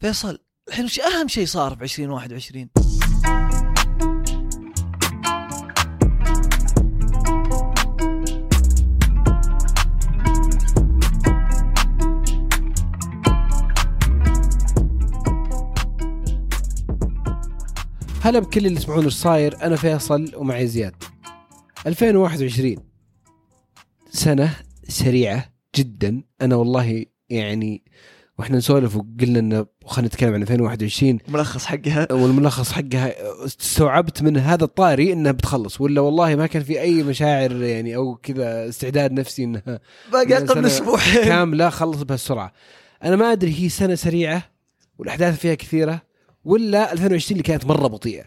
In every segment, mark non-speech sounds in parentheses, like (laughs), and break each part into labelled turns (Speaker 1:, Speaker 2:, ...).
Speaker 1: فيصل الحين وش أهم شيء صار ب 2021
Speaker 2: هلا بكل اللي يسمعون إيش صاير أنا فيصل ومعي زياد. 2021 سنة سريعة جدا. أنا والله يعني وإحنا نسولف وقلنا انه خلينا نتكلم عن 2021
Speaker 1: ملخص حقها.
Speaker 2: والملخص حقها استوعبت من هذا الطاري إنها بتخلص ولا والله ما كان في أي مشاعر يعني أو كذا استعداد نفسي إنها
Speaker 1: باقي أقل من
Speaker 2: سنة
Speaker 1: أسبوعين.
Speaker 2: كاملة خلص بهالسرعة. أنا ما أدري هي سنة سريعة والأحداث فيها كثيرة ولا 2020 اللي كانت مرة بطيئة.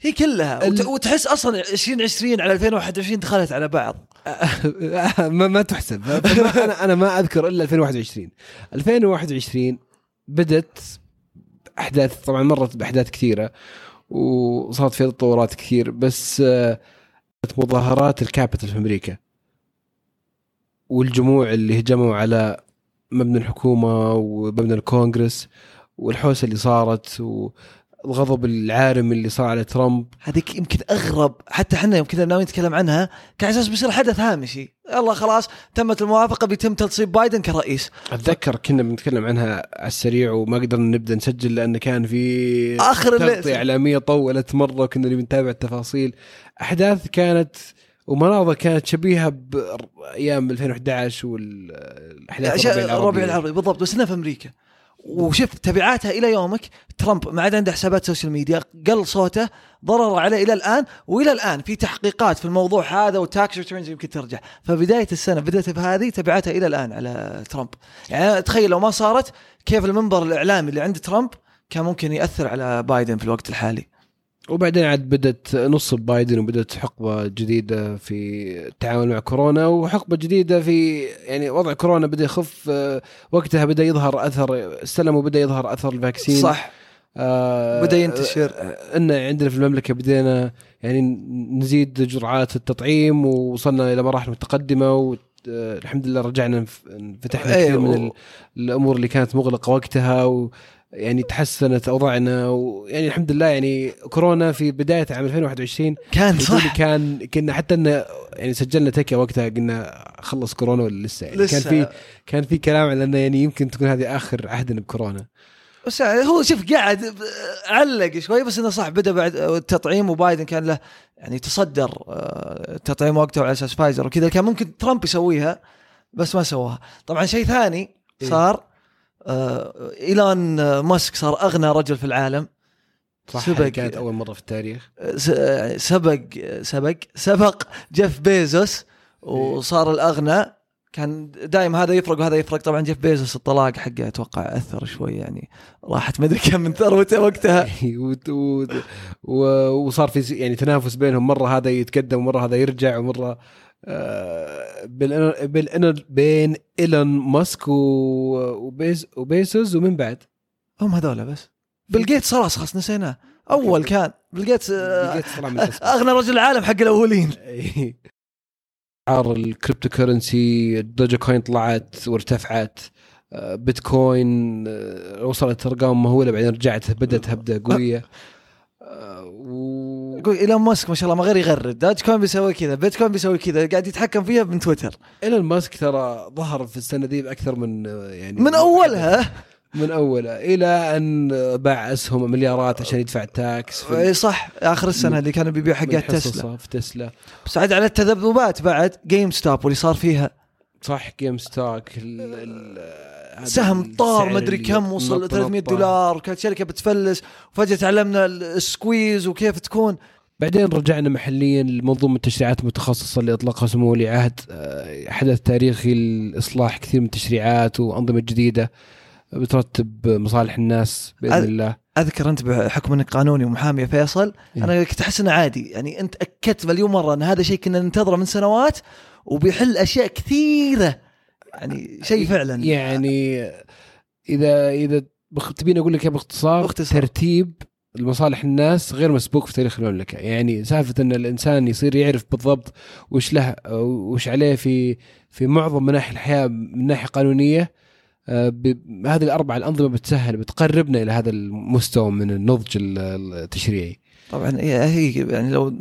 Speaker 1: هي كلها.
Speaker 2: ال-
Speaker 1: وت- وتحس أصلا 2020 على 2021 دخلت على بعض. (laughs)
Speaker 2: ما ما تحسب. أنا أنا ما أذكر إلا 2021 2021 بدت أحداث طبعا مرت بأحداث كثيرة وصارت فيها تطورات كثير بس آه، مظاهرات الكابيتال في أمريكا. والجموع اللي هجموا على مبنى الحكومة ومبنى الكونغرس والحوسة اللي صارت والغضب العارم اللي صار على ترامب.
Speaker 1: هذيك يمكن أغرب حتى إحنا يوم كذا ناويين نتكلم عنها كان أساس بيصير حدث هامشي. يلا خلاص تمت الموافقة بيتم تنصيب بايدن كرئيس.
Speaker 2: أتذكر كنا بنتكلم عنها على السريع وما قدرنا نبدأ نسجل لأن كان في
Speaker 1: الليل.
Speaker 2: تغطية إعلامية طولت مرة وكنا نبي نتابع التفاصيل. أحداث كانت ومناظر كانت شبيهة بأيام 2011 والاحداث الربيع العربي
Speaker 1: بالضبط بس إنها في أمريكا. وشوف تبعاتها إلى يومك. ترامب ما عاد عنده حسابات social media قل صوته ضرر عليه إلى الآن وإلى الآن في تحقيقات في الموضوع هذا وال tax returns يمكن ترجع. فبداية السنة بدات بهذه تبعاتها إلى الآن على ترامب. يعني تخيل لو ما صارت كيف المنبر الإعلامي اللي عند ترامب كان ممكن يأثر على بايدن في الوقت الحالي.
Speaker 2: وبعدين عاد بدت نص بايدن وبدت حقبة جديدة في التعامل مع كورونا وحقبة جديدة في يعني وضع كورونا بدأ يخف آه، وقتها بدأ يظهر أثر استلم وبدأ يظهر أثر الفاكسين
Speaker 1: صح
Speaker 2: آه
Speaker 1: بدأ ينتشر.
Speaker 2: آه، ان عندنا في المملكة بدينا يعني نزيد جرعات التطعيم ووصلنا إلى مراحل متقدمة والحمد لله رجعنا فتحنا
Speaker 1: أيوة.
Speaker 2: كثير من ال- الأمور اللي كانت مغلقة وقتها و يعني تحسنت أوضاعنا ويعني الحمد لله يعني كورونا في بداية عام 2021
Speaker 1: كان صح.
Speaker 2: كان كنا حتى انه يعني سجلنا تكه وقتها قلنا خلص كورونا ولا لسه؟ يعني
Speaker 1: لسه.
Speaker 2: كان في كان في كلام على إنه يعني يمكن تكون هذه آخر عهدنا بكورونا.
Speaker 1: بس هو شوف قاعد علق شوي بس إنه صح بدأ بعد التطعيم وبايدن كان له يعني تصدر آه، التطعيم وقته على أساس فايزر وكذا. كان ممكن ترامب يسويها بس ما سواها. طبعا شيء ثاني صار آه ايلون ماسك صار أغنى رجل في العالم.
Speaker 2: صح
Speaker 1: سبق.
Speaker 2: كانت أول مرة في التاريخ.
Speaker 1: س- سبق سبق سبق جيف بيزوس وصار الأغنى. كان دايم هذا يفرق وهذا يفرق. طبعا جيف بيزوس الطلاق حقه أتوقع أثر شوي يعني راحت ما أدري كم من ثروته وقتها. (laughs)
Speaker 2: و- وصار في يعني تنافس بينهم. مرة هذا يتقدم ومره هذا يرجع ومرة آه، بين بين إيلون ماسك وبيز وبيسوس ومن بعد.
Speaker 1: هم هذول بس. بيل جيتس خلاص خلاص نسيناه. أول كان. بيل جيتس آه،
Speaker 2: بيل جيتس.
Speaker 1: أغنى رجل العالم حق الأولين. (laughs)
Speaker 2: اسعار ال cryptocurrency ال Dogecoin طلعت وارتفعت. آه، بيتكوين آه، وصلت أرقام مهولة بعدين رجعت بدأت هبدة قوية. آه، (laughs) و...
Speaker 1: إيلون ماسك ما شاء الله ما غير يغرد. Dogecoin بيسوي كذا بيتكوين بيسوي كذا قاعد يتحكم فيها من تويتر.
Speaker 2: إيلون ماسك ترى ظهر في السنة دي بأكثر من يعني
Speaker 1: من اولها
Speaker 2: من اولها إلى أن باع اسهم مليارات عشان يدفع ال tax
Speaker 1: إي صح آخر السنة اللي كان بيبيع حقات تسلا.
Speaker 2: في تسلا.
Speaker 1: بس عاد على التذبذبات بعد GameStop واللي صار فيها.
Speaker 2: صح Game هذا
Speaker 1: سهم طار مدري
Speaker 2: اللي
Speaker 1: كم وصل
Speaker 2: نط
Speaker 1: 300
Speaker 2: نطة.
Speaker 1: دولار وكانت شركة بتفلس وفجأة تعلمنا ال squeeze وكيف تكون.
Speaker 2: بعدين رجعنا محليا لمنظومة التشريعات المتخصصه اللي أطلقها سمو ولي عهد. آه، حدث تاريخي لإصلاح كثير من التشريعات وأنظمة جديدة بترتب مصالح الناس بإذن
Speaker 1: أذ-
Speaker 2: الله.
Speaker 1: أذكر أنت بحكم إنك قانوني ومحامي فيصل
Speaker 2: إيه.
Speaker 1: أنا كنت أحس إنه عادي. يعني أنت أكدت مليون مرة إن هذا شيء كنا ننتظره من سنوات وبيحل أشياء كثيرة. يعني شيء فعلا.
Speaker 2: يعني إذا إذا تبيني أقول لك باختصار؟
Speaker 1: باختصار.
Speaker 2: ترتيب المصالح الناس غير مسبوق في تاريخ المملكة. يعني سالفة إن الإنسان يصير يعرف بالضبط وش له وش عليه في في معظم مناحي الحياة من ناحية قانونية آه، هذه الاربع الأنظمة بتسهل بتقربنا إلى هذا المستوى من النضج ال- التشريعي.
Speaker 1: طبعا هي هي يعني لو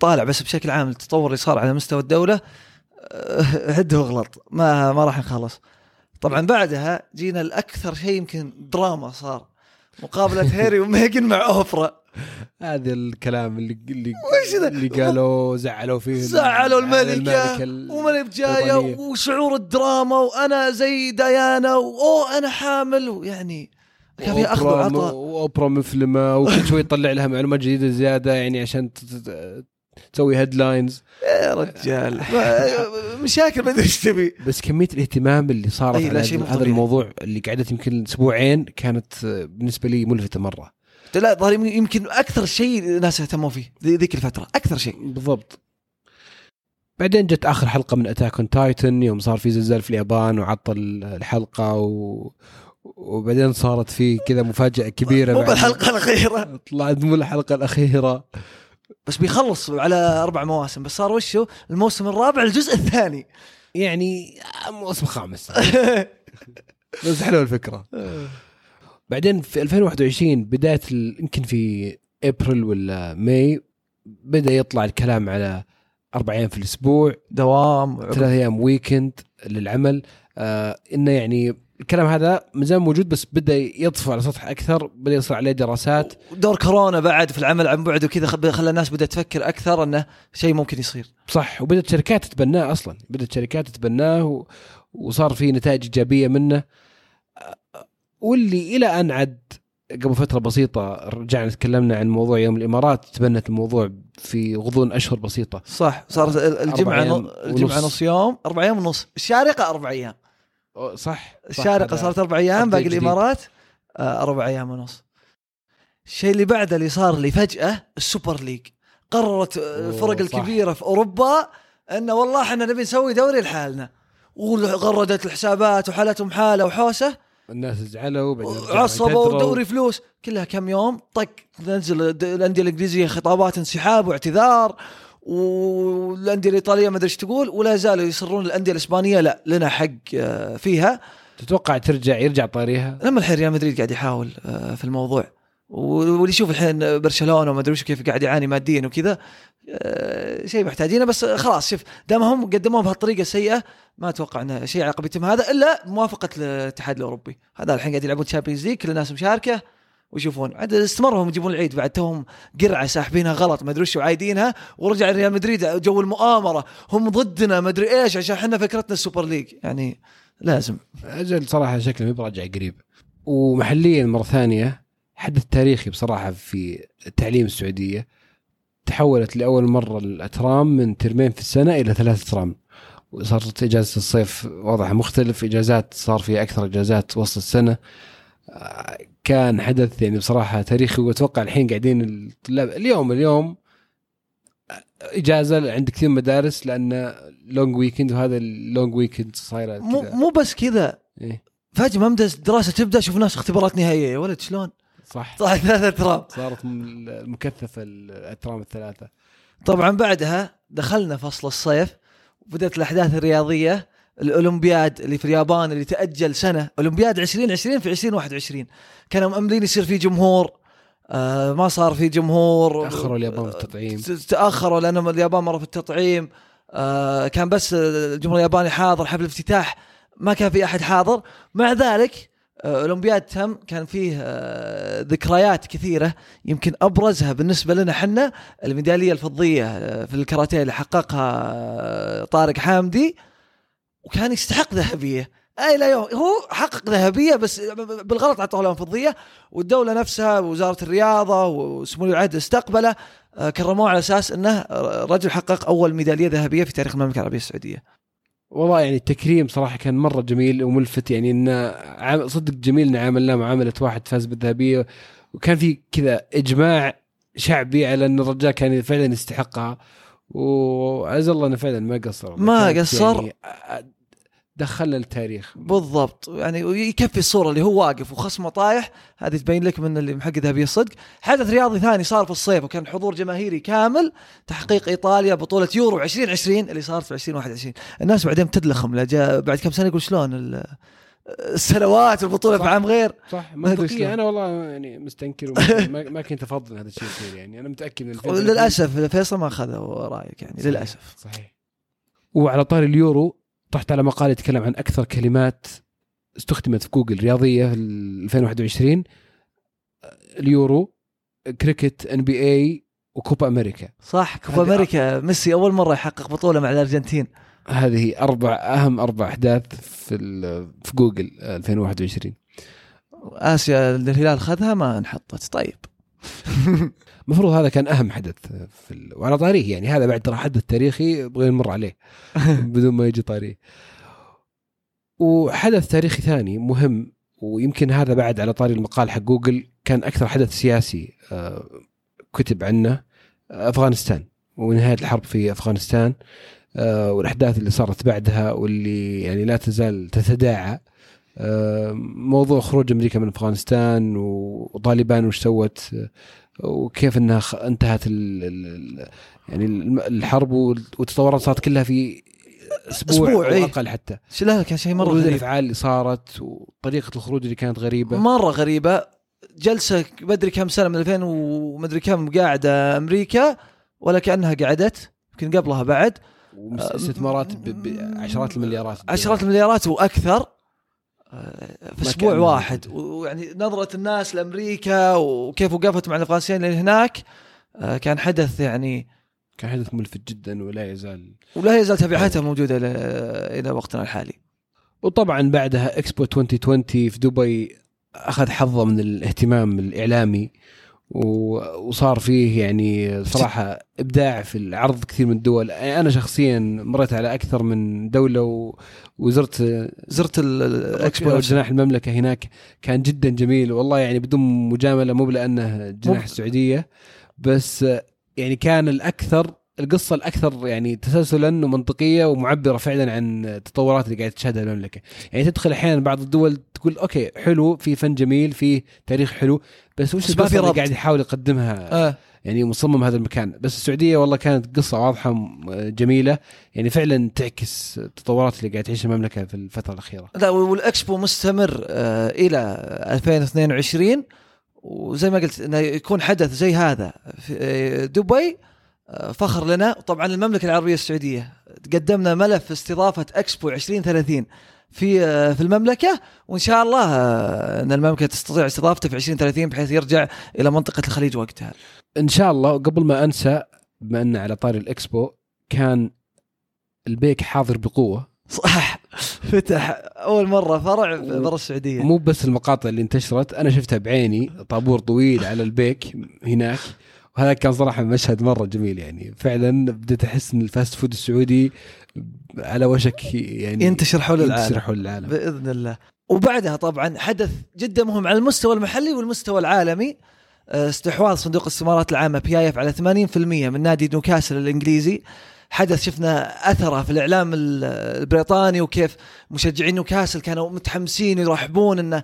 Speaker 1: طالع بس بشكل عام التطور اللي صار على مستوى الدولة (laughs) عده غلط ما ما راح نخلص. طبعا بعدها جينا الاكثر شيء يمكن دراما صار. مقابلة هاري (laughs) وميجن مع أوبرا
Speaker 2: هذا الكلام اللي اللي؟ اللي قالوا زعلوا فيه
Speaker 1: زعلوا الملكه
Speaker 2: ال-
Speaker 1: وما بجايه
Speaker 2: الوطنية.
Speaker 1: وشعور الدراما وأنا زي ديانا و oh أنا حامل. ويعني كان في اخذ وعطاء
Speaker 2: وأوبرا مفلمة وكل شوي يطلع لها معلومات جديدة زيادة يعني عشان تسوي headlines
Speaker 1: يا رجال. (laughs) مشاكل ما أدري إيش تبي.
Speaker 2: بس كمية الاهتمام اللي صارت
Speaker 1: أي لا،
Speaker 2: على
Speaker 1: شيء
Speaker 2: هذا. الموضوع اللي قعدت يمكن أسبوعين كانت بالنسبة لي ملفتة مرة.
Speaker 1: لا ظهر يمكن أكثر شيء الناس اهتموا فيه ذي- ذيك الفترة أكثر شيء.
Speaker 2: بالضبط. بعدين جت آخر حلقة من Attack on Titan يوم صار في زلزال في اليابان وعطل الحلقة و... وبعدين صارت في كذا مفاجأة كبيرة
Speaker 1: مو بالحلقة الأخيرة.
Speaker 2: طلعت مو الحلقة الأخيرة.
Speaker 1: بس بيخلص على أربع مواسم بس صار وشو؟ الموسم الرابع الجزء الثاني.
Speaker 2: يعني موسم خامس (laughs) بس حلوة الفكرة. بعدين في 2021 بداية يمكن في ابريل ولا ماي بدأ يطلع الكلام على أربع أيام في الأسبوع
Speaker 1: دوام
Speaker 2: ثلاث أيام ويكند للعمل. آه إنه يعني الكلام هذا ما زال موجود بس بدا يطفو على سطح أكثر بدا يصير عليه دراسات.
Speaker 1: دور كورونا بعد في العمل عن بعد وكذا خلى الناس بدات تفكر أكثر إنه شيء ممكن يصير.
Speaker 2: صح وبدأت شركات تتبناه أصلا بدأت شركات تتبناه و... وصار في نتائج إيجابية منه. واللي إلى أن عد قبل فترة بسيطة رجعنا تكلمنا عن موضوع يوم الإمارات تبنت الموضوع في غضون أشهر بسيطة.
Speaker 1: صح صارت ال- الجمعة
Speaker 2: الجمعة.
Speaker 1: نص يوم أربع أيام ونص الشارقة أربع
Speaker 2: أيام. صح, صح الشارقة
Speaker 1: صارت أربع
Speaker 2: أيام
Speaker 1: باقي. الإمارات آه، أربع أيام ونص الشيء اللي بعده اللي صار لي فجأة السوبر ليج قررت آه، الفرق
Speaker 2: صح.
Speaker 1: الكبيرة في أوروبا إنه والله إحنا نبي نسوي دوري لحالنا وغردت الحسابات وحالتهم حالة وحوسة
Speaker 2: الناس زعلوا
Speaker 1: عصبوا. ودوري فلوس كلها كم يوم طق تنزل الأندية الإنجليزية خطابات انسحاب واعتذار والأندية الإيطالية ما أدري إيش تقول ولا زالوا يصرون الأندية الإسبانية لا لنا حق آه، فيها.
Speaker 2: تتوقع ترجع يرجع طاريها
Speaker 1: لما الحين ريال مدريد قاعد يحاول آه، في الموضوع. واللي يشوف الحين برشلونة وما أدري وش كيف قاعد يعاني ماديا وكذا آه، شيء محتاجينه بس خلاص شوف دام هم قدموه بهالطريقة السيئة ما أتوقع إنه شيء عقب يتم هذا إلا موافقة الاتحاد الأوروبي. هذا الحين قاعد يلعبون Champions League كل الناس مشاركة. ويشوفون. عاد استمروا هم يجيبون العيد بعد توهم قرعة ساحبينها غلط ما أدري وش وعايدينها ورجع ريال مدريد جو المؤامرة. هم ضدنا ما أدري إيش عشان إحنا فكرتنا ال Super League. يعني لازم.
Speaker 2: أجل صراحة شكله ما براجع قريب. ومحليا مرة ثانية حدث تاريخي بصراحة في التعليم السعودية تحولت لأول مرة الأترام من ترمين في السنة إلى ثلاث أترام. وصارت إجازة الصيف وضعها مختلف إجازات صار في أكثر إجازات وسط السنة. كان حدث يعني بصراحة تاريخي وأتوقع الحين قاعدين الطلاب اليوم اليوم إجازة عند كثير من المدارس لأن long weekend وهذا ال long weekend
Speaker 1: صايرة
Speaker 2: مو.
Speaker 1: مو بس كذا
Speaker 2: إيه.
Speaker 1: فجأة ما الدراسة تبدأ شوف ناس اختبارات نهائية يا ولد شلون؟
Speaker 2: صح
Speaker 1: طلع ثلاثة ترام
Speaker 2: صارت مكثفة الاترام الثلاثة
Speaker 1: طبعا بعدها دخلنا فصل الصيف وبدأت الأحداث الرياضية الأولمبياد اللي في اليابان اللي تأجل سنة أولمبياد 2020 في 2021 كانوا مأملين يصير في جمهور. آه ما صار في جمهور.
Speaker 2: تأخروا اليابان في التطعيم.
Speaker 1: تأخروا لأن اليابان مره في التطعيم. آه كان بس الجمهور الياباني حاضر حفل الافتتاح ما كان في أحد حاضر. مع ذلك آه، أولمبياد تم كان فيه آه، ذكريات كثيرة يمكن أبرزها بالنسبة لنا حنا. الميدالية الفضية آه، في الكاراتيه اللي حققها آه، طارق حامدي. وكان يستحق ذهبية. أي لا يوم. هو حقق ذهبية بس بالغلط اعطوه لهم فضيه والدولة نفسها ووزارة الرياضة وسمو العهد استقبله آه، كرموه على أساس إنه رجل حقق أول ميدالية ذهبية في تاريخ المملكة العربية السعودية.
Speaker 2: والله يعني التكريم صراحة كان مرة جميل وملفت يعني انه صدق جميل إن عاملناه معاملة واحد فاز بالذهبية. وكان في كذا إجماع شعبي على إن الرجال كان فعلا يستحقها. وعز الله إنه فعلا ما قصر.
Speaker 1: ما قصر.
Speaker 2: يعني دخلنا التاريخ.
Speaker 1: بالضبط. يعني يكفي الصورة اللي هو واقف وخصمه طايح. هذه تبين لك من اللي محقق ذهبيه الصدق حدث رياضي ثاني صار في الصيف وكان حضور جماهيري كامل. تحقيق إيطاليا بطولة يورو 2020 اللي صارت في 2021 الناس بعدين بتدلخم بعد كم سنة يقول شلون السنوات
Speaker 2: البطولة.
Speaker 1: عام غير.
Speaker 2: صح
Speaker 1: شلون.
Speaker 2: أنا والله يعني مستنكر (laughs) ما, كنت أفضل هذا الشيء يصير يعني. أنا متأكد من
Speaker 1: للأسف فيصل ما اخذوا رأيك يعني
Speaker 2: صحيح.
Speaker 1: للأسف.
Speaker 2: صحيح. وعلى طاري اليورو طحت على مقال يتكلم عن أكثر كلمات استخدمت في جوجل رياضية في 2021 اليورو كريكت NBA وكوبا أمريكا.
Speaker 1: صح كوبا أمريكا ميسي أول مرة يحقق بطولة مع الأرجنتين.
Speaker 2: هذه أربع أهم أربع أحداث في في جوجل 2021
Speaker 1: آسيا الهلال خذها ما انحطت. طيب. (laughs)
Speaker 2: المفروض هذا كان أهم حدث في ال... وعلى طاريه يعني هذا بعد ترى حدث تاريخي يبغى نمر عليه (laughs) بدون ما يجي طاريه. وحدث تاريخي ثاني مهم ويمكن هذا بعد على طاري المقال حق جوجل كان أكثر حدث سياسي آه، كتب عنه أفغانستان ونهاية الحرب في أفغانستان. والأحداث اللي صارت بعدها واللي يعني لا تزال تتداعى. آه، موضوع خروج أمريكا من أفغانستان وطالبان وش سوت آه، وكيف إنها انتهت ال يعني الحرب والتطورات صارت كلها في
Speaker 1: أسبوع,
Speaker 2: أسبوع،
Speaker 1: أو.
Speaker 2: أقل حتى.
Speaker 1: لا كان شيء
Speaker 2: مرة
Speaker 1: غريب.
Speaker 2: الأفعال اللي صارت وطريقة الخروج اللي كانت غريبة.
Speaker 1: مرة غريبة. جلسة مدري كم سنة من 2000 ومدري كم قاعدة أمريكا ولا كانها قعدت يمكن قبلها بعد.
Speaker 2: واستثمارات بعشرات المليارات.
Speaker 1: عشرات المليارات وأكثر آه، في
Speaker 2: أسبوع
Speaker 1: واحد. ويعني نظرة الناس لأمريكا وكيف وقفت مع الافغانيين اللي هناك آه، كان حدث يعني
Speaker 2: كان حدث ملفت جدا ولا يزال.
Speaker 1: ولا يزال تبعاتها موجودة إلى وقتنا الحالي.
Speaker 2: وطبعا بعدها اكسبو 2020 في دبي أخذ حظه من الاهتمام الإعلامي. وصار فيه يعني صراحة إبداع في العرض كثير من الدول أنا شخصيا مريت على أكثر من دولة و- وزرت
Speaker 1: زرت ال- الإكسبو.
Speaker 2: جناح المملكة هناك كان جدا جميل والله يعني بدون مجاملة مو لأنه جناح السعودية بس يعني كان الأكثر القصة الأكثر يعني تسلسلا ومنطقية ومعبرة فعلا عن التطورات اللي قاعد تشهدها المملكه، يعني تدخل أحيانا بعض الدول تقول أوكي حلو في فن جميل في تاريخ حلو بس وش القصة اللي. قاعد يحاول يقدمها؟
Speaker 1: آه.
Speaker 2: يعني مصمم هذا المكان. بس السعودية والله كانت قصة واضحة جميلة. يعني فعلا تعكس التطورات اللي قاعد تعيشها المملكة في الفترة الأخيرة.
Speaker 1: لا والإكسبو مستمر آه، إلى 2022 وزي ما قلت إنه يكون حدث زي هذا في آه، دبي. فخر لنا. طبعا المملكة العربية السعودية قدمنا ملف استضافة إكسبو 2030 في آه، في المملكة وإن شاء الله آه، إن المملكة تستطيع استضافته في 2030 بحيث يرجع إلى منطقة الخليج وقتها.
Speaker 2: إن شاء الله قبل ما أنسى بما ان على طاري الإكسبو كان البيك حاضر بقوة.
Speaker 1: صح (laughs) فتح أول مرة فرع برا السعودية.
Speaker 2: مو بس المقاطع اللي انتشرت أنا شفتها بعيني طابور طويل على البيك هناك. وهذا كان صراحة مشهد مرة جميل يعني. فعلا بديت أحس إن ال fast food السعودي على وشك يعني
Speaker 1: ينتشر حول العالم.
Speaker 2: ينتشر حول العالم.
Speaker 1: بإذن الله. وبعدها طبعا حدث جدا مهم على المستوى المحلي والمستوى العالمي. آه، استحواذ صندوق الاستثمارات العامة PIF على 80% من نادي نيوكاسل الإنجليزي. حدث شفنا أثره في الإعلام ال- البريطاني وكيف مشجعين نيوكاسل كانوا متحمسين ويرحبون إنه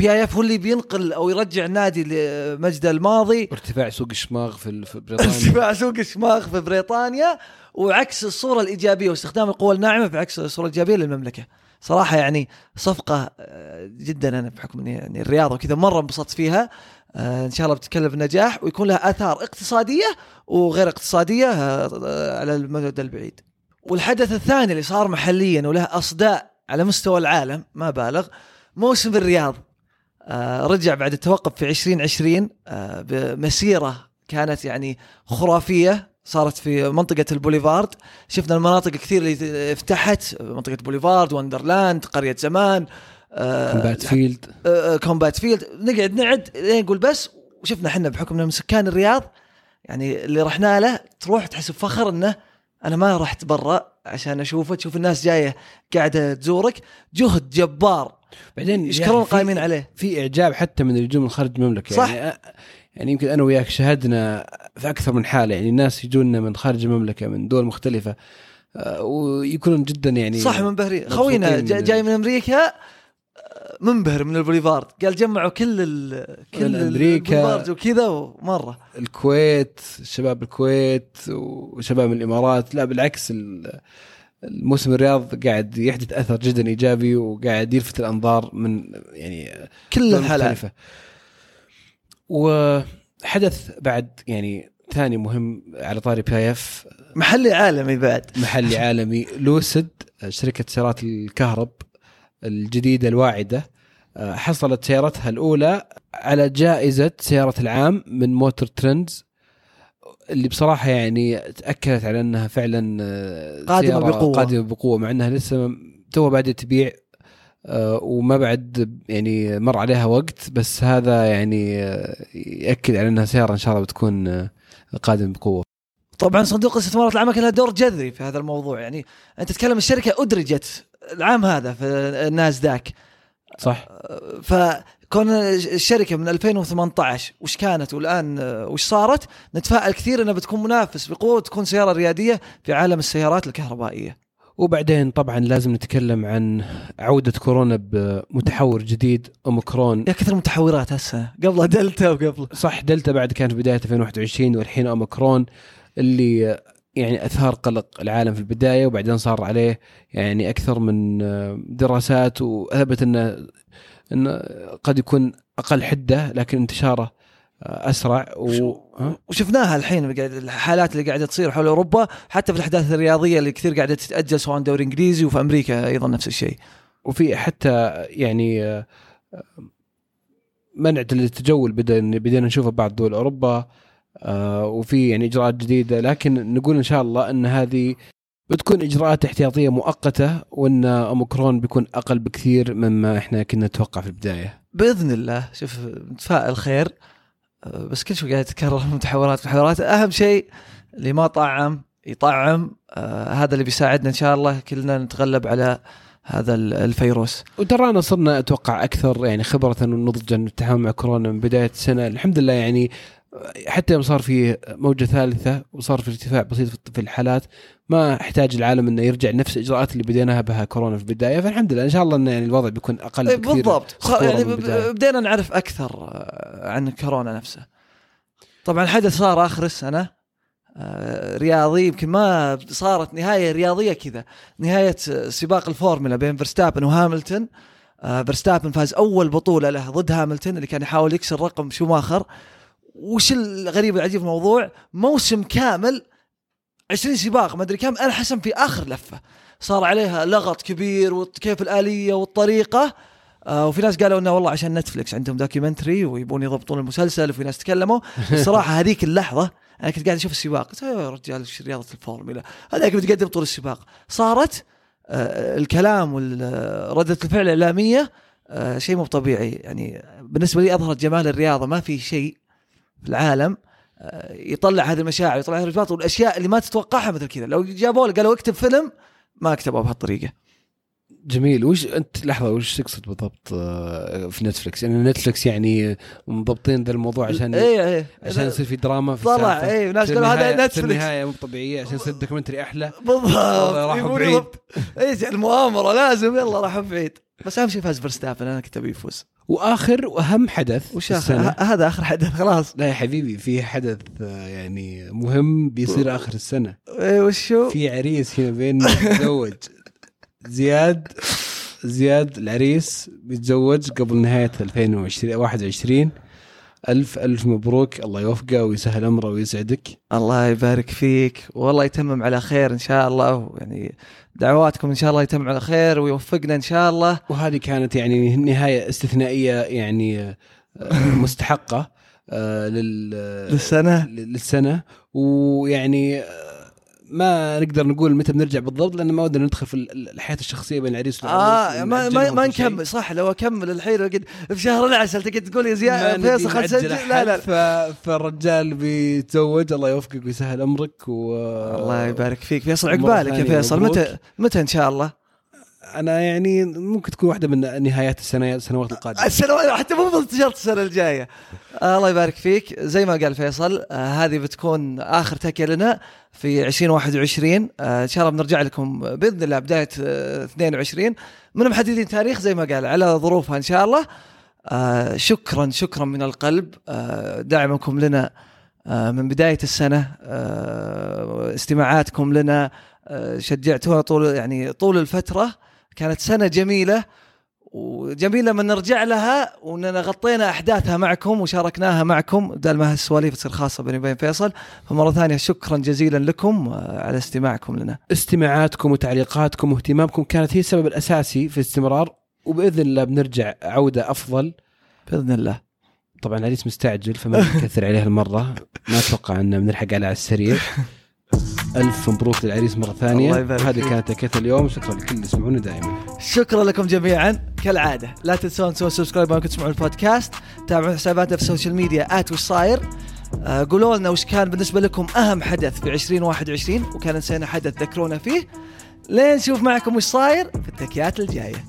Speaker 1: PIF هو اللي بينقل أو يرجع النادي لمجده الماضي.
Speaker 2: ارتفاع سوق الشماغ في في بريطانيا.
Speaker 1: ارتفاع سوق الشماغ في بريطانيا وعكس الصورة الإيجابية واستخدام القوى الناعمة في عكس الصورة الإيجابية للمملكة. صراحة يعني صفقة آه، جدا أنا بحكم اني يعني الرياضة وكذا مرة انبسطت فيها. آه، إن شاء الله بتتكلل بنجاح ويكون لها آثار اقتصادية وغير اقتصادية آه، على المدى البعيد. والحدث الثاني اللي صار محليا وله أصداء على مستوى العالم ما بالغ موسم الرياض. رجع بعد التوقف في 2020 آه، بمسيرة كانت يعني خرافية صارت في منطقة البوليفارد. شفنا المناطق كثير اللي افتحت منطقة بوليفارد وندرلاند قرية زمان آه،
Speaker 2: Combat Field
Speaker 1: آه، Combat Field نقعد نعد نقول بس وشفنا إحنا بحكمنا من سكان الرياض يعني اللي رحنا له تروح تحس بفخر إنه أنا ما رحت برا عشان أشوفه تشوف الناس جاية قاعدة تزورك جهد جبار.
Speaker 2: بعدين
Speaker 1: يشكرون
Speaker 2: يعني في-
Speaker 1: قائمين عليه.
Speaker 2: في إعجاب حتى من النجوم من خارج المملكة.
Speaker 1: صح.
Speaker 2: يعني يعني يمكن أنا وياك شاهدنا في أكثر من حالة. يعني الناس يجونا من خارج المملكة من دول مختلفة آه، ويكونون جدا يعني
Speaker 1: صح منبهرين خوينا جاي من أمريكا منبهر من البوليفارد. قال جمعوا كل ال كل. البوليفارد وكذا ومرة.
Speaker 2: الكويت شباب الكويت وشباب الإمارات. لا بالعكس ال- الموسم الرياض قاعد يحدث أثر جدا إيجابي وقاعد يلفت الأنظار من يعني
Speaker 1: كل
Speaker 2: مختلفة. وحدث بعد يعني ثاني مهم على طاري PIF
Speaker 1: محلي عالمي بعد.
Speaker 2: محلي عالمي. Lucid شركة سيارات الكهرب الجديدة الواعدة آه، حصلت سيارتها الأولى على جائزة سيارة العام من Motor Trends اللي بصراحة يعني تأكدت على أنها فعلا آه،
Speaker 1: قادمة
Speaker 2: سيارة
Speaker 1: بقوة.
Speaker 2: قادمة بقوة مع أنها لسه تو بعد تبيع آه، وما بعد يعني مر عليها وقت بس هذا يعني يأكد على أنها سيارة إن شاء الله بتكون قادمة بقوة
Speaker 1: طبعا صندوق الاستثمارات العامه كان لها دور جذري في هذا الموضوع. يعني أنت تتكلم الشركة أدرجت العام هذا في الناسداك.
Speaker 2: صح.
Speaker 1: فكون الشركة من 2018 وش كانت والآن وش صارت نتفائل كثير إنها بتكون منافس بقوة وتكون سيارة ريادية في عالم السيارات الكهربائية.
Speaker 2: وبعدين طبعا لازم نتكلم عن عودة كورونا بمتحور جديد أوميكرون.
Speaker 1: يا كثر متحورات هالسنه قبلها دلتا وقبل.
Speaker 2: صح دلتا بعد كانت بداية 2021 والحين أوميكرون. اللي يعني أثار قلق العالم في البداية وبعدين صار عليه يعني أكثر من دراسات وأثبت إنه انه قد يكون أقل حدة لكن انتشاره أسرع و... ها؟
Speaker 1: وشفناها الحين الحالات اللي قاعدة تصير حول أوروبا حتى في الأحداث الرياضية اللي كثير قاعدة تتأجل سواء دوري إنجليزي وفي أمريكا أيضا نفس الشيء
Speaker 2: وفي حتى يعني آه، منع التجول بدا بدينا نشوفه بعض دول أوروبا وفي يعني إجراءات جديدة. لكن نقول إن شاء الله إن هذه بتكون إجراءات احتياطية مؤقتة وإن أوميكرون بيكون أقل بكثير مما إحنا كنا نتوقع في البداية.
Speaker 1: بإذن الله. شوف نتفائل خير أه، بس كل شوي قاعد تتكرر (laughs) متحورات متحورات أهم شيء اللي ما طعم يطعم. آه هذا اللي بيساعدنا إن شاء الله كلنا نتغلب على هذا ال- الفيروس.
Speaker 2: وترانا صرنا أتوقع أكثر يعني خبرة ونضجا في التعامل مع كورونا من بداية السنة. الحمد لله يعني حتى يوم صار في موجة ثالثة وصار في ارتفاع بسيط في الحالات ما احتاج العالم إنه يرجع نفس الاجراءات اللي بديناها بها كورونا في البداية. فالحمد لله إن شاء الله إنه يعني الوضع بيكون
Speaker 1: أقل
Speaker 2: بكثير.
Speaker 1: بالضبط. يعني. بدينا نعرف أكثر آه، عن كورونا نفسه. طبعا الحدث صار آخر السنة آه، رياضي يمكن ما صارت نهاية رياضية كذا. نهاية سباق الفورمولا بين فيرستابن وهاملتون. آه، فيرستابن فاز أول بطولة له ضد هاملتون اللي كان يحاول يكسر رقم شوماخر. وش الغريب العجيب في الموضوع؟ موسم كامل 20 سباق ما أدري كم انحسم في آخر لفة. صار عليها لغط كبير وكيف الآلية والطريقة. آه وفي ناس قالوا إنه والله عشان Netflix عندهم documentary ويبون يضبطون المسلسل وفي ناس تكلموا. الصراحة هذيك اللحظة أنا كنت قاعد أشوف السباق. قلت يا رجال إيش رياضة الفورمولا هذاك بتقدم طول السباق. صارت آه الكلام ورده الفعل الإعلامية آه شيء مو طبيعي. يعني بالنسبة لي أظهرت جمال الرياضة ما في شيء في العالم آه، يطلع هذه المشاعر يطلع هذه الرجفات والأشياء اللي ما تتوقعها مثل كذا. لو جابوا قالوا اكتب فيلم ما كتبوه بهالطريقة.
Speaker 2: جميل. وش انت لحظة وش تقصد بالضبط آه، في Netflix؟ يعني Netflix يعني مضبطين ذا الموضوع عشان
Speaker 1: إيه إيه.
Speaker 2: عشان يصير في دراما في
Speaker 1: طلع. إيه ناس قالوا هذا Netflix
Speaker 2: النهاية مو طبيعية عشان يصير documentary أحلى.
Speaker 1: بالضبط.
Speaker 2: راحوا بعيد.
Speaker 1: إيش المؤامرة لازم يلا راحوا بعيد. بس أهم شيء فاز فيرستابن أنا كنت أبي يفوز.
Speaker 2: وآخر وأهم حدث
Speaker 1: وش
Speaker 2: السنة.
Speaker 1: هذا آخر حدث خلاص.
Speaker 2: لا يا حبيبي في حدث آه، يعني مهم بيصير آخر السنة.
Speaker 1: إيه وشو؟
Speaker 2: في عريس هنا بين يتزوج (laughs) زياد زياد العريس بيتزوج قبل نهاية 2021 ألف ألف مبروك. الله يوفقه ويسهل أمره ويسعدك.
Speaker 1: الله يبارك فيك. والله يتمم على خير إن شاء الله. يعني دعواتكم إن شاء الله يتمم على خير ويوفقنا إن شاء الله.
Speaker 2: وهذه كانت يعني نهاية استثنائية يعني آه، مستحقة آه، لل
Speaker 1: للسنة.
Speaker 2: للسنة. ويعني آه، ما نقدر نقول متى بنرجع بالضبط لأن ما ودنا ندخل في ال- الحياة الشخصية بين العريس
Speaker 1: آه
Speaker 2: والعروس
Speaker 1: ما ما, ما
Speaker 2: شيء.
Speaker 1: نكمل صح لو أكمل الحين وقد في شهر العسل تقعد تقول يا
Speaker 2: ما
Speaker 1: زياد فيصل
Speaker 2: أحد،
Speaker 1: لا لا
Speaker 2: ف... فالرجال بيتزوج الله يوفقك ويسهل أمرك و
Speaker 1: الله يبارك فيك فيصل عقبالك يا فيصل. متى متى إن شاء الله؟
Speaker 2: أنا يعني ممكن تكون واحدة من نهايات السنة السنوات القادمة
Speaker 1: السنة حتى مو بانتشرت السنة الجاية آه الله يبارك فيك. زي ما قال فيصل آه هذه بتكون آخر تكية لنا في 2021 آه إن شاء الله بنرجع لكم بإذن الله بداية آه 22 من محددين تاريخ زي ما قال على ظروفها إن شاء الله. آه شكرا شكرا من القلب. آه دعمكم لنا آه، من بداية السنة. آه، استماعاتكم لنا. آه، شجعتونا طول يعني طول الفترة. كانت سنة جميلة. وجميل لما نرجع لها وإننا غطينا أحداثها معكم وشاركناها معكم بدل ما هالسواليف تصير خاصة بيني وبين فيصل فمرة ثانية شكرا جزيلا لكم آه، على استماعكم لنا.
Speaker 2: استماعاتكم وتعليقاتكم واهتمامكم كانت هي السبب الأساسي في الاستمرار وبإذن الله بنرجع عودة أفضل
Speaker 1: بإذن الله.
Speaker 2: طبعا العريس مستعجل فما نكثر عليه المرة ما أتوقع ان بنلحق على على السريع (laughs) ألف مبروك للعريس مرة ثانية.
Speaker 1: الله يبارك
Speaker 2: هذه. كانت تكيت اليوم. شكرا لكل اللي يسمعونا دائما.
Speaker 1: شكرا لكم جميعا. كالعادة لا تنسون تسوون subscribe وانكم تسمعون البودكاست. تابعوا حساباتنا في ال social media at وش صاير قولوا لنا وش كان بالنسبة لكم أهم حدث في 2021 وكان نسينا حدث ذكرونا فيه. لين نشوف معكم وش صاير في التكيات الجاية.